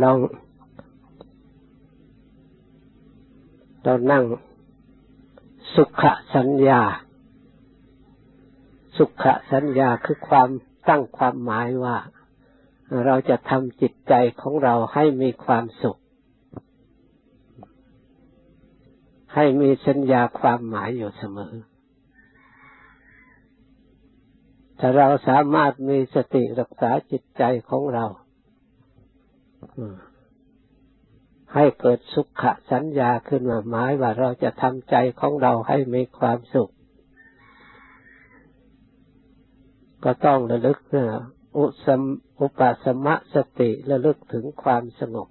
เราเรานั่งสุขสัญญา สุขสัญญาคือความตั้งความหมายว่า เราจะทำจิตใจของเราให้มีความสุข ให้มีสัญญาความหมายอยู่เสมอ ถ้าเราสามารถมีสติรักษาจิตใจของเรา ให้เกิดสุขสัญญาขึ้นมาหมายว่าเราจะทำใจของเราให้มีความสุข ก็ต้องระลึกอุสมอุปสมะสติระลึกถึงความสงบ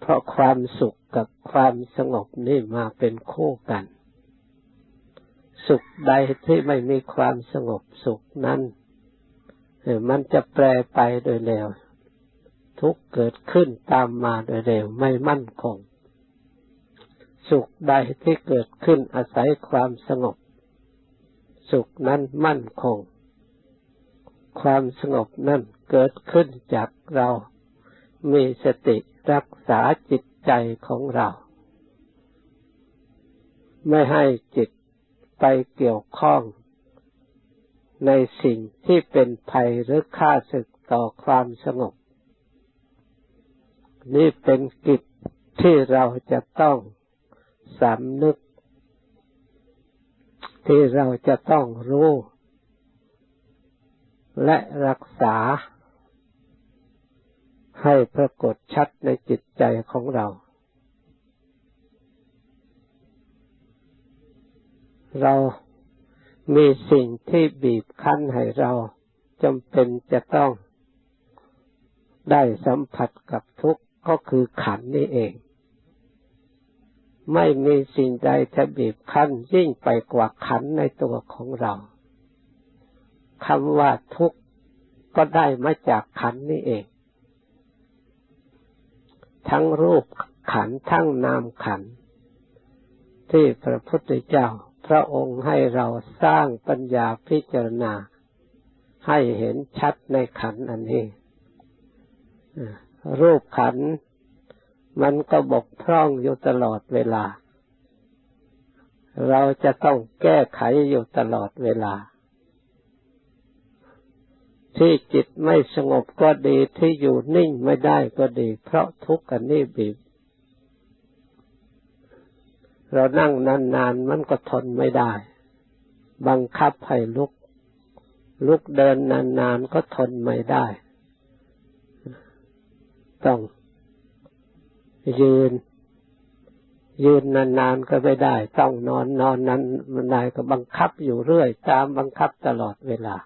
เพราะความสุขกับความสงบนี่มาเป็นคู่กัน สุขใดที่ไม่มีความสงบสุขนั้นมันจะแปรไปโดยเร็ว ทุกเกิดขึ้นตามมาโดยเร็วไม่มั่นคง สุขใดที่เกิดขึ้นอาศัยความสงบ สุขนั้นมั่นคง ความสงบนั้นเกิดขึ้นจากเรามีสติรักษาจิตใจของเรา ไม่ให้จิต ไปเกี่ยวข้องในสิ่งที่เป็นภัยหรือค่าศึกต่อความสงบ นี่เป็นกิจที่เราจะต้องสำนึก ที่เราจะต้องรู้ และรักษาให้ปรากฏชัดในจิตใจของเรา เรามีสิ่งที่บีบคั้นให้เราจำเป็นจะต้องได้สัมผัสกับทุกข์ก็คือขันนี่เอง ไม่มีสิ่งใดจะบีบคั้นยิ่งไปกว่าขันในตัวของเราคำว่าทุกข์ก็ได้มาจากขันนี่เอง ทั้งรูปขันทั้งนามขันที่พระพุทธเจ้า พระองค์ให้เราสร้างปัญญาพิจารณา ให้เห็นชัดในขันอันนี้รูปขันมันก็บกพร่องอยู่ตลอดเวลา เราจะต้องแก้ไขอยู่ตลอดเวลา ที่จิตไม่สงบก็ดีที่อยู่นิ่งไม่ได้ก็ดี เพราะทุกข์กันนี่บีบ เรานั่งนานๆมันก็ทนไม่ได้ บังคับให้ลุก ลุกเดินนานๆก็ทนไม่ได้ ต้อง ยืน ยืนนานๆก็ไม่ได้ ต้องนอนนอนนั้นมันนายก็บังคับอยู่เรื่อย ตามบังคับตลอดเวลา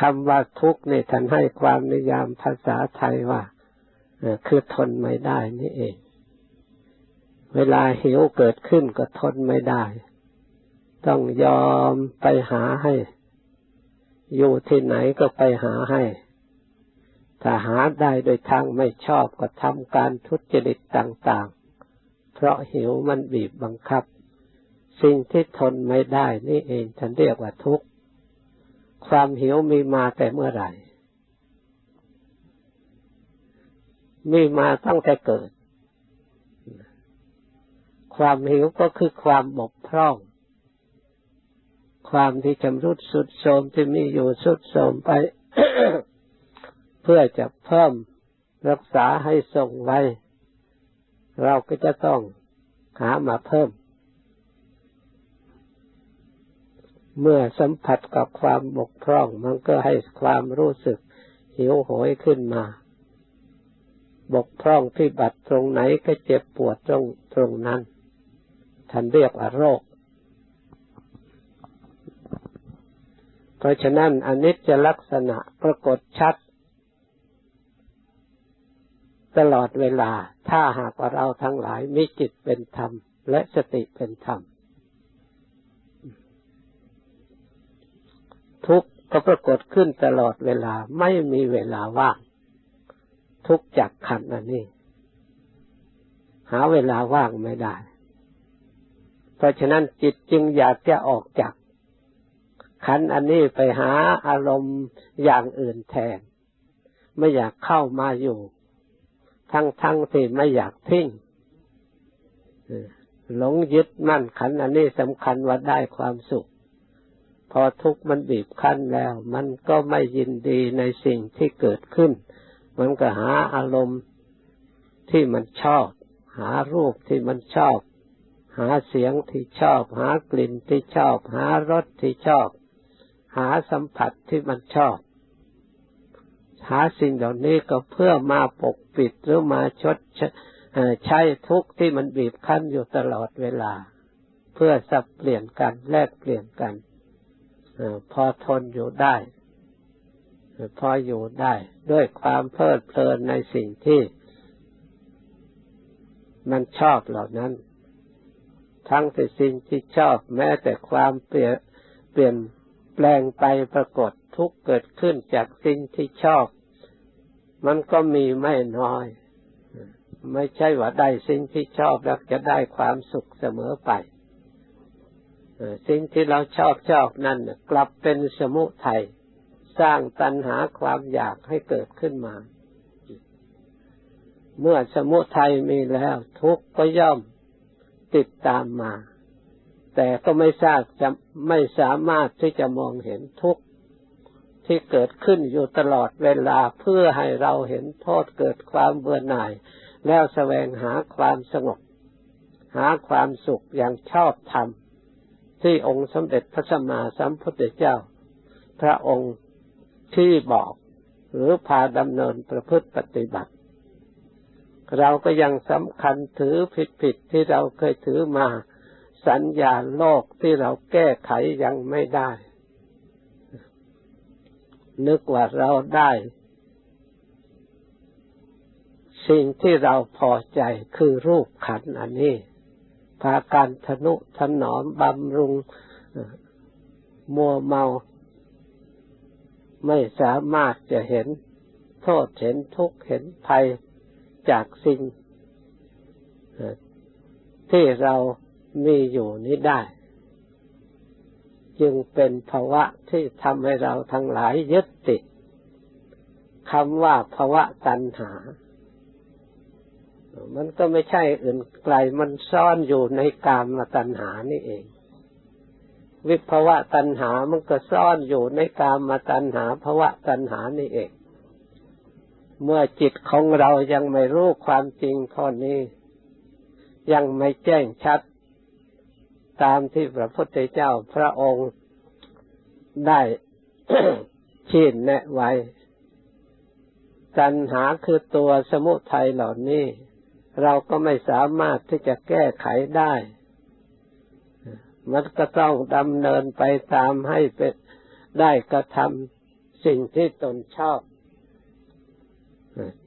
คำว่าทุกข์นี่ท่านให้ความนิยามภาษาไทยว่า คือทนไม่ได้นี่เอง เวลาหิวเกิดขึ้นก็ทนไม่ได้ ต้องยอมไปหาให้ อยู่ที่ไหนก็ไปหาให้ ถ้าหาได้โดยทางไม่ชอบก็ทำการทุจริตต่างๆ เพราะหิวมันบีบบังคับ สิ่งที่ทนไม่ได้นี่เองฉันเรียกว่าทุกข์ ความหิวมีมาแต่เมื่อไหร่ มีมาตั้งแต่เกิด ความหิวก็คือความบกพร่อง ความที่ชำรุดสุดโทรมที่มีอยู่สุดโทรมไป เพื่อจะเพิ่มรักษาให้ทรงไว้ เราก็จะต้องหามาเพิ่ม เมื่อสัมผัสกับความบกพร่อง มันก็ให้ความรู้สึกหิวโหยขึ้นมา บกพร่องที่บัดตรงไหนก็เจ็บปวดตรงตรงนั้น ท่านเรียกว่าโรค เพราะฉะนั้นอนิจจลักษณะปรากฏชัด ตลอดเวลา ถ้าหากว่าเราทั้งหลายมีจิตเป็นธรรม และสติเป็นธรรม ทุกก็ปรากฏขึ้นตลอดเวลาไม่มีเวลาว่าง ทุกจากขันอันนี้ หาเวลาว่างไม่ได้ เพราะฉะนั้นจิตจึงอยากจะออกจากขันอันนี้ไปหาอารมณ์อย่างอื่นแทน ไม่อยากเข้ามาอยู่ ทั้งทั้งที่ไม่อยากทิ้งหลงยึดมั่นขันอันนี้สำคัญว่าได้ความสุข พอทุกข์มันบีบคั้นแล้ว มันก็ไม่ยินดีในสิ่งที่เกิดขึ้น มันก็หาอารมณ์ที่มันชอบ หารูปที่มันชอบ หาเสียงที่ชอบ หากลิ่นที่ชอบ หารสที่ชอบ หาสัมผัสที่มันชอบ หาสิ่งเหล่านี้ก็เพื่อมาปกปิดหรือมาชดใช้ทุกข์ที่มันบีบคั้นอยู่ตลอดเวลา เพื่อสับเปลี่ยนกันแลกเปลี่ยนกันพอทนอยู่ได้ พออยู่ได้ด้วยความเพลิดเพลินในสิ่งที่มันชอบเหล่านั้น ทั้งแต่สิ่งที่ชอบแม้แต่ความเปลี่ยนเปลี่ยนแปลงไปปรากฏทุกเกิดขึ้นจากสิ่งที่ชอบ มันก็มีไม่น้อย ไม่ใช่ว่าได้สิ่งที่ชอบแล้วจะได้ความสุขเสมอไปสิ่งที่เราชอบชอบนั่นกลับเป็นสมุทัย สร้างตัณหาความอยากให้เกิดขึ้นมา เมื่อสมุทัยมีแล้ว ทุกข์ก็ย่อมติดตามมา แต่ก็ไม่ทราบจะไม่สามารถที่จะมองเห็นทุกข์ที่เกิดขึ้นอยู่ตลอดเวลาเพื่อให้เราเห็นโทษเกิดความเบื่อหน่าย แล้วแสวงหาความสงบ หาความสุขอย่างชอบธรรมที่องค์สมเด็จพระสัมมาสัมพุทธเจ้า พระองค์ ที่บอกหรือพาดำเนินประพฤติปฏิบัติ เราก็ยังสำคัญถือผิดผิดที่เราเคยถือมา สัญญาโลกที่เราแก้ไขยังไม่ได้ นึกว่าเราได้ สิ่งที่เราพอใจคือรูปขันอันนี้พาการทนุถนอมบำรุงมัวเมา ไม่สามารถจะเห็นโทษเห็นทุกข์เห็นภัยจากสิ่งที่เรามีอยู่นี้ได้ จึงเป็นภาวะที่ทำให้เราทั้งหลายยึดติดคำว่าภาวะตัณหา มันก็ไม่ใช่อื่นไกลมันซ่อนอยู่ในกามตัณหานี่เอง วิภวะตัณหามันก็ซ่อนอยู่ในกามมาตัณหาภวะตัณหานี่เอง เมื่อจิตของเรายังไม่รู้ความจริงข้อนี้ ยังไม่แจ้งชัด ตามที่พระพุทธเจ้าพระองค์ได้ชี้แนะไว้ตัณหาคือตัวสมุทัยเหล่านี้ เราก็ไม่สามารถที่จะแก้ไขได้ มันก็ต้องดำเนินไปตามให้เป็นได้กระทำสิ่งที่ตนชอบ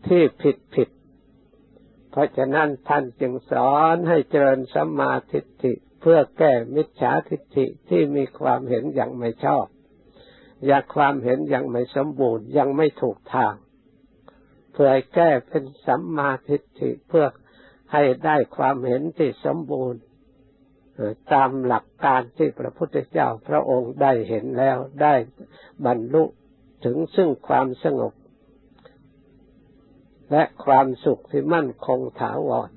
ที่ผิดผิด เพราะฉะนั้นท่านจึงสอนให้เจริญสัมมาทิฏฐิเพื่อแก้มิจฉาทิฏฐิที่มีความเห็นอย่างไม่ชอบ อยากความเห็นอย่างไม่สมบูรณ์ยังไม่ถูกทาง เพื่อให้แก้เป็นสัมมาทิฏฐิเพื่อให้ได้ความเห็นที่สมบูรณ์ ตามหลักการที่พระพุทธเจ้าพระองค์ได้เห็นแล้วได้บรรลุถึงซึ่งความสงบ และความสุขที่มั่นคงถาวร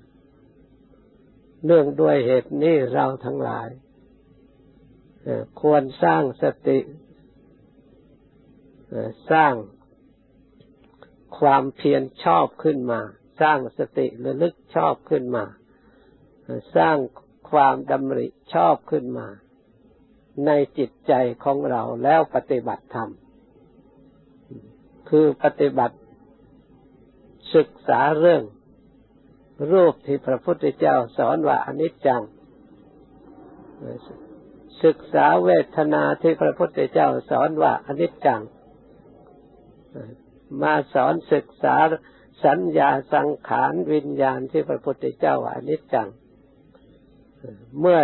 เนื่องด้วยเหตุนี้เราทั้งหลาย ควรสร้างสติ สร้างความเพียรชอบขึ้นมา สร้างสติระลึกชอบขึ้นมา สร้าง ความดำริชอบขึ้นมา ในจิตใจของเราแล้วปฏิบัติธรรม คือปฏิบัติ ศึกษาเรื่อง รูปที่พระพุทธเจ้าสอนว่าอนิจจัง ศึกษาเวทนาที่พระพุทธเจ้าสอนว่าอนิจจัง มาสอนศึกษาสัญญาสังขารวิญญาณที่พระพุทธเจ้าอนิจจัง เมื่อ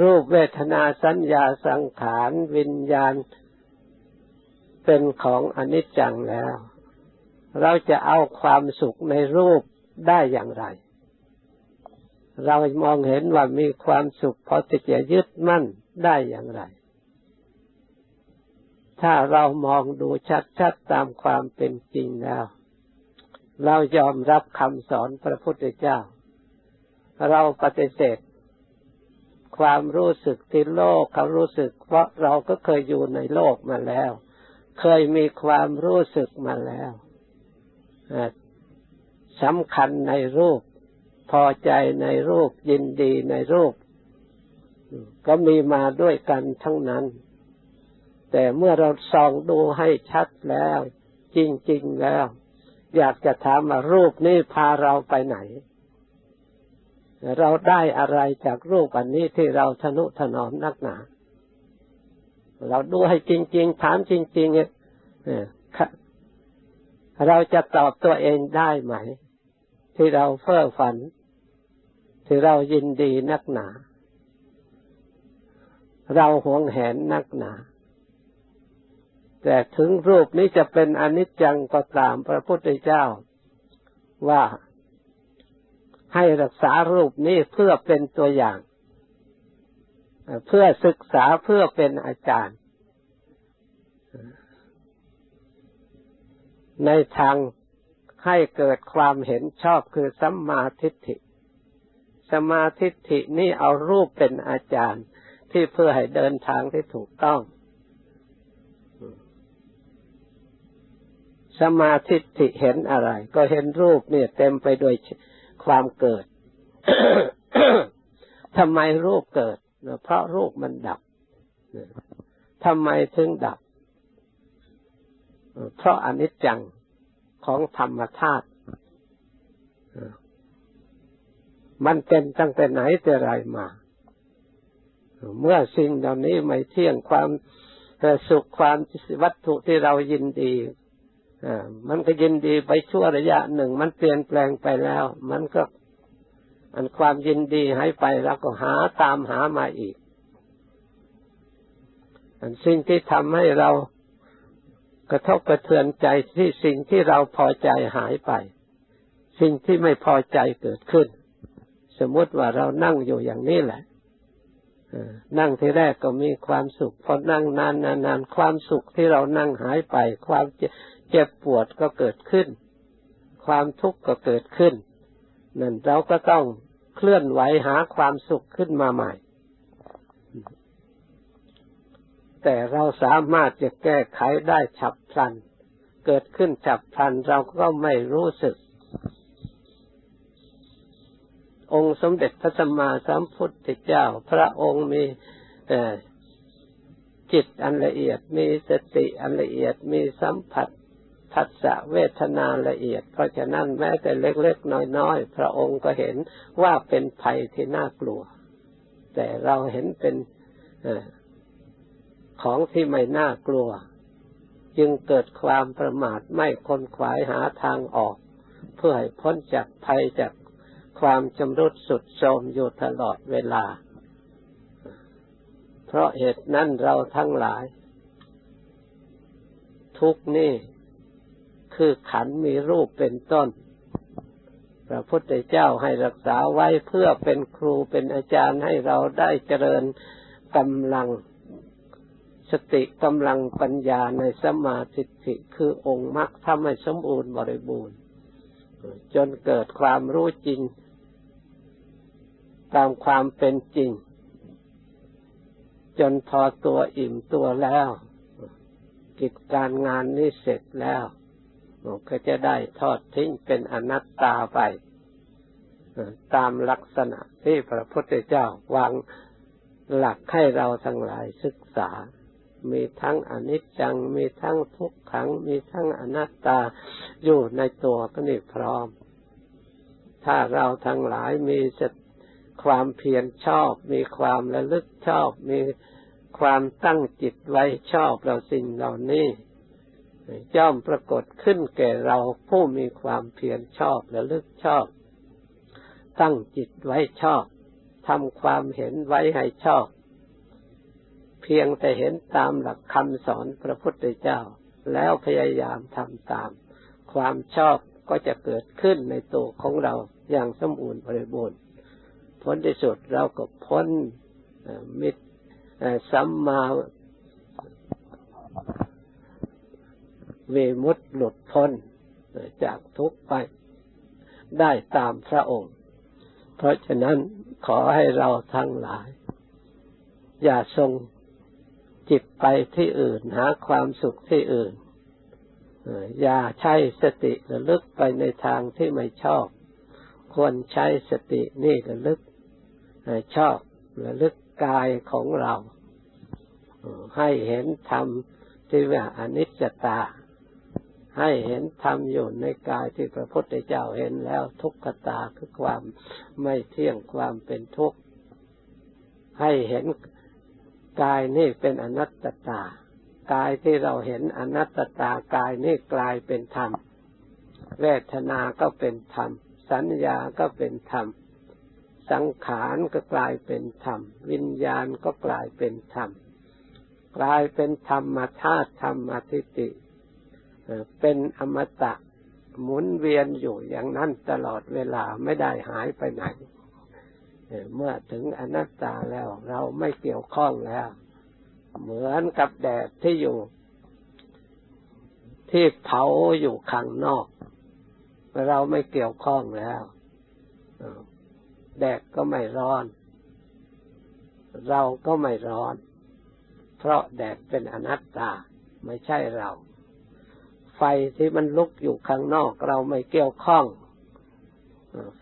รูปเวทนาสัญญาสังขารวิญญาณ เป็นของอนิจจังแล้ว เราจะเอาความสุขในรูปได้อย่างไร เรามองเห็นว่ามีความสุขพอจะจะยึดมั่นได้อย่างไร ถ้าเรามองดูชัดๆตามความเป็นจริงแล้ว เรายอมรับคำสอนพระพุทธเจ้า เราปฏิเสธ ความรู้สึกที่โลกเขารู้สึก เพราะเราก็เคยอยู่ในโลกมาแล้ว เคยมีความรู้สึกมาแล้วสำคัญในรูป พอใจในรูปยินดีในรูป ก็มีมาด้วยกันทั้งนั้น แต่เมื่อเราส่องดูให้ชัดแล้ว จริง ๆ แล้ว อยากจะถามว่ารูปนี้พาเราไปไหน เราได้อะไรจากรูปอันนี้ที่เราทนุถนอมนักหนา เราดูให้จริง ๆ ถามจริงๆเนี่ยเราจะตอบตัวเองได้ไหม ที่เราเฟ้อฝัน ที่เรายินดีนักหนา เราหวงแหนนักหนาแต่ถึงรูปนี้จะเป็นอนิจจังก็ตามพระพุทธเจ้าว่า ให้รักษารูปนี้เพื่อเป็นตัวอย่าง เพื่อศึกษาเพื่อเป็นอาจารย์ ในทางให้เกิดความเห็นชอบคือสัมมาทิฏฐิสมาทิฏฐินี่เอารูปเป็นอาจารย์ที่เพื่อให้เดินทางที่ถูกต้อง สมาธิิเห็นอะไร ก็เห็นรูปเนี่ย เต็มไปด้วย ความเกิดทำไมรูปเกิด เพราะรูปมันดับทำไมถึงดับ เพราะอนิจจังของธรรมธาตุมันเป็นตั้งแต่ไหนแต่ไรมา เมื่อสิ่งเหล่านี้ไม่เที่ยงความสุขความวัตถุที่เรายินดี มันก็ยินดีไปชั่วระยะหนึ่ง มันเปลี่ยนแปลงไปแล้ว มันก็ อันความยินดีหายไปแล้วก็หาตามหามาอีก อันสิ่งที่ทำให้เรากระทบกระเทือนใจที่สิ่งที่เราพอใจหายไป สิ่งที่ไม่พอใจเกิดขึ้น สมมติว่าเรานั่งอยู่อย่างนี้แหละนั่งที่แรกก็มีความสุขพอนั่งนานนานความสุขที่เรานั่งหายไป ความ เจ็บปวดก็เกิดขึ้น ความทุกข์ก็เกิดขึ้น นั่นเราก็ต้องเคลื่อนไหวหาความสุขขึ้นมาใหม่ แต่เราสามารถจะแก้ไขได้ฉับพลัน เกิดขึ้นฉับพลันเราก็ไม่รู้สึก องค์สมเด็จพระสัมมาสัมพุทธเจ้า พระองค์มีจิตอันละเอียดมีสติอันละเอียดมีสัมผัส ทัศเวทนาละเอียด เพราะฉะนั้นแม้แต่เล็กๆ น้อยๆ พระองค์ก็เห็นว่าเป็นภัยที่น่ากลัว แต่เราเห็นเป็นของที่ไม่น่ากลัว จึงเกิดความประมาทไม่ค้นขวายหาทางออก เพื่อให้พ้นจากภัยจากความจำรุดสุดโทมอยู่ตลอดเวลา เพราะเหตุนั้นเราทั้งหลาย ทุกนี่ คือขันมีรูปเป็นต้น พระพุทธเจ้าให้รักษาไว้เพื่อเป็นครูเป็นอาจารย์ให้เราได้เจริญกำลังสติกำลังปัญญาในสมาธิิคือองค์มรรคทำให้สมบูรณ์บริบูรณ์ จนเกิดความรู้จริง ตามความเป็นจริง จนพอตัวอิ่มตัวแล้ว กิจการงานนี้เสร็จแล้ว ก็จะได้ทอดทิ้งเป็นอนัตตาไป ตามลักษณะที่พระพุทธเจ้าวางหลักให้เราทั้งหลายศึกษา มีทั้งอนิจจัง มีทั้งทุกขัง มีทั้งอนัตตาอยู่ในตัวก็นี่พร้อม ถ้าเราทั้งหลายมีความเพียรชอบ มีความระลึกชอบ มีความตั้งจิตไว้ชอบเราสิ่งเหล่านี้ ย่อมปรากฏขึ้นแก่เราผู้มีความเพียรชอบระลึกชอบ ตั้งจิตไว้ชอบทำความเห็นไว้ให้ชอบ เพียงแต่เห็นตามหลักคำสอนพระพุทธเจ้า แล้วพยายามทำตาม ความชอบก็จะเกิดขึ้นในตัวของเราอย่างสมบูรณ์บริบูรณ์ผลที่สุดเราก็พ้นมิตรสัมมา วมุตหลุดพ้นจากทุกข์ไปได้ตามพระองค์ เพราะฉะนั้นขอให้เราทั้งหลาย อย่าทรงจิตไปที่อื่นหาความสุขที่อื่น อย่าใช้สติระลึกไปในทางที่ไม่ชอบ ควรใช้สตินี่ระลึกชอบระลึกกายของเรา ให้เห็นธรรมที่ว่าอนิจจตา ให้เห็นธรรมอยู่ในกายที่พระพุทธเจ้าเห็นแล้วทุกขตาคือความไม่เที่ยงความเป็นทุกข์ให้เห็นกายนี่เป็นอนัตตา กายที่เราเห็นอนัตตากายนี่กลายเป็นธรรม เวทนา ก็เป็นธรรม สัญญา ก็เป็นธรรม สังขารก็กลายเป็นธรรม วิญญาณก็กลายเป็นธรรม กลายเป็นธรรมธาตุธรรมอทิติ เป็นอมตะหมุนเวียนอยู่อย่างนั้นตลอดเวลาไม่ได้หายไปไหน เมื่อถึงอนัตตาแล้วเราไม่เกี่ยวข้องแล้ว เหมือนกับแดดที่อยู่ ที่เผาอยู่ข้างนอก เราไม่เกี่ยวข้องแล้วแดดก็ไม่ร้อน เราก็ไม่ร้อน เพราะแดดเป็นอนัตตาไม่ใช่เรา ไฟที่มันลุกอยู่ข้างนอก เราไม่เกี่ยวข้อง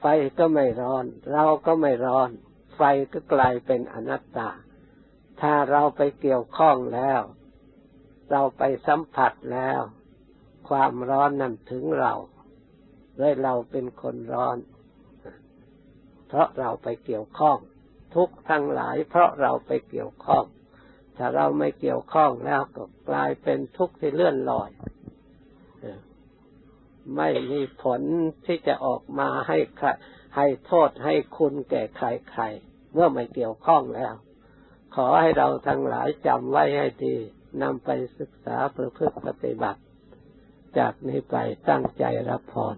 ไฟก็ไม่ร้อน เราก็ไม่ร้อน ไฟก็กลายเป็นอนัตตา ถ้าเราไปเกี่ยวข้องแล้ว เราไปสัมผัสแล้ว ความร้อนนั้นถึงเราเลยเราเป็นคนร้อน เพราะเราไปเกี่ยวข้อง ทุกทั้งหลาย เพราะเราไปเกี่ยวข้อง ถ้าเราไม่เกี่ยวข้องแล้วก็กลายเป็นทุกข์ที่เลื่อนลอย ไม่มีผลที่จะออกมาให้ใครให้โทษให้คุณแก่ใครๆ เมื่อไม่เกี่ยวข้องแล้ว ขอให้เราทั้งหลายจำไว้ให้ดีนำไปศึกษาประพฤติปฏิบัติ จากนี้ไปตั้งใจรับพร